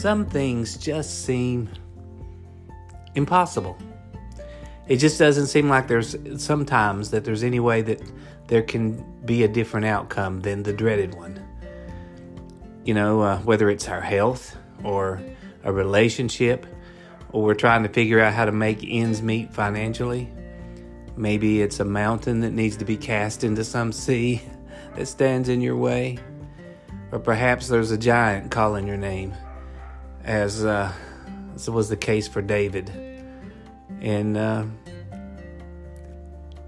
some things just seem impossible. It just doesn't seem like there's sometimes that there's any way that there can be a different outcome than the dreaded one. You know, uh, whether it's our health or a relationship, or we're trying to figure out how to make ends meet financially. Maybe it's a mountain that needs to be cast into some sea that stands in your way. Or perhaps there's a giant calling your name, as, uh, as was the case for David. And, uh,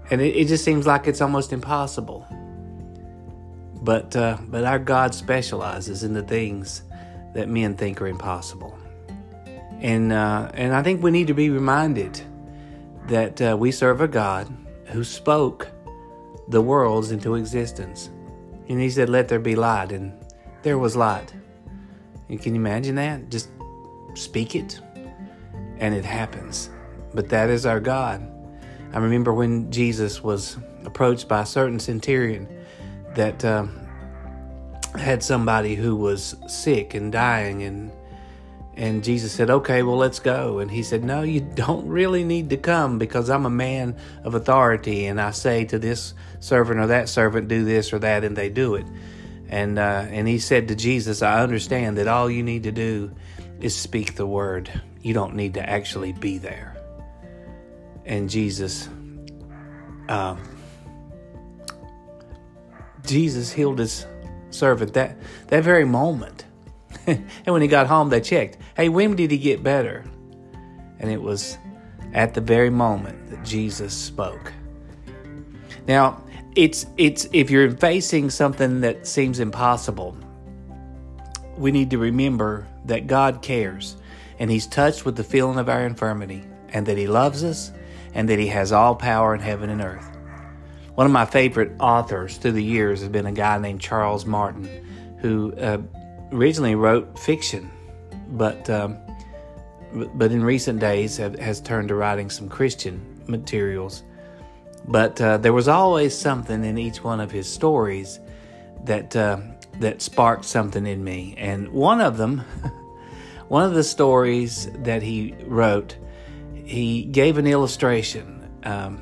and it, it, just seems like it's almost impossible. But, uh, but our God specializes in the things that men think are impossible. And, uh, and I think we need to be reminded that uh, we serve a God who spoke the worlds into existence. And he said, Let there be light. And there was light. Can you imagine that? Just speak it, and it happens. But that is our God. I remember when Jesus was approached by a certain centurion that uh, had somebody who was sick and dying and and Jesus said, Okay, well, let's go. And he said, No, you don't really need to come because I'm a man of authority and I say to this servant or that servant, do this or that, and they do it. And, uh, and he said to Jesus, I understand that all you need to do is speak the word. You don't need to actually be there. And Jesus, um, Jesus healed his servant that, that very moment. and when he got home, they checked. Hey, when did he get better? And it was at the very moment that Jesus spoke. Now, it's it's if you're facing something that seems impossible, we need to remember that God cares and he's touched with the feeling of our infirmity and that he loves us and that he has all power in heaven and earth. One of my favorite authors through the years has been a guy named Charles Martin who uh, originally wrote fiction but um, but in recent days have, has turned to writing some Christian materials. But uh, there was always something in each one of his stories that uh, that sparked something in me, and one of them, one of the stories that he wrote, he gave an illustration um,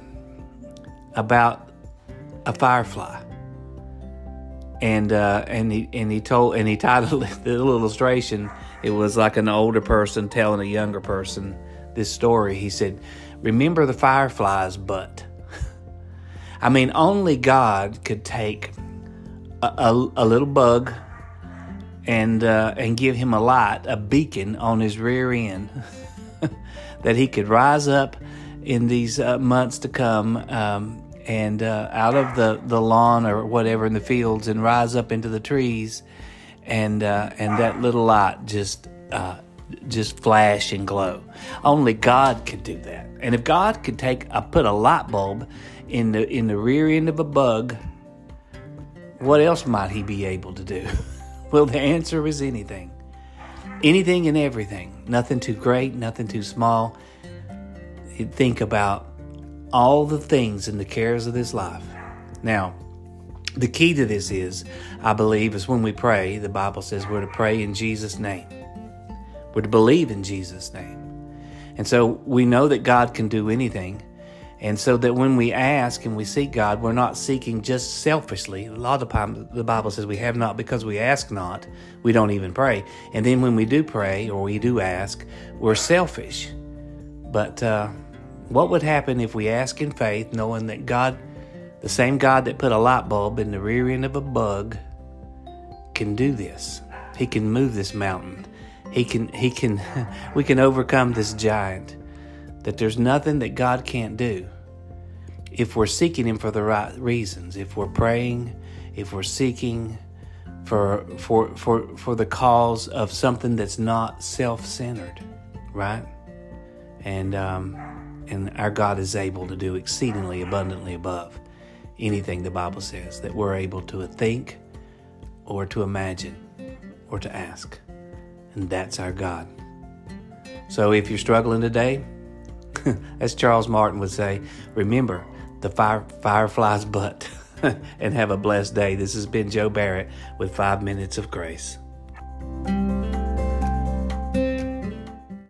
about a firefly and uh, and he and he told and he titled the illustration it was like an older person telling a younger person this story. He said, Remember the firefly's butt. I mean, only God could take a, a, a little bug and uh, and give him a light, a beacon on his rear end, that he could rise up in these uh, months to come um, and uh, out of the, the lawn or whatever in the fields and rise up into the trees and uh, and that little light just uh, just flash and glow. Only God could do that. And if God could take a put a light bulb in the in the rear end of a bug, what else might He be able to do? well, the answer is anything, anything and everything. Nothing too great, nothing too small. Think about all the things and the cares of this life. Now, the key to this is, I believe, is when we pray, the Bible says we're to pray in Jesus' name. We're to believe in Jesus' name. And so we know that God can do anything. And so that when we ask and we seek God, we're not seeking just selfishly. A lot of times the Bible says we have not because we ask not. We don't even pray. And then when we do pray or we do ask, we're selfish. But uh, what would happen if we ask in faith, knowing that God the same God that put a light bulb in the rear end of a bug can do this. He can move this mountain. He can he can we can overcome this giant. That there's nothing that God can't do. If we're seeking him for the right reasons, if we're praying, if we're seeking for for for for the cause of something that's not self-centered, right? And um and our God is able to do exceedingly abundantly above anything the Bible says that we're able to think or to imagine or to ask. And that's our God. So if you're struggling today, as Charles Martin would say, remember the fire, firefly's butt and have a blessed day. This has been Joe Barrett with Five Minutes of Grace.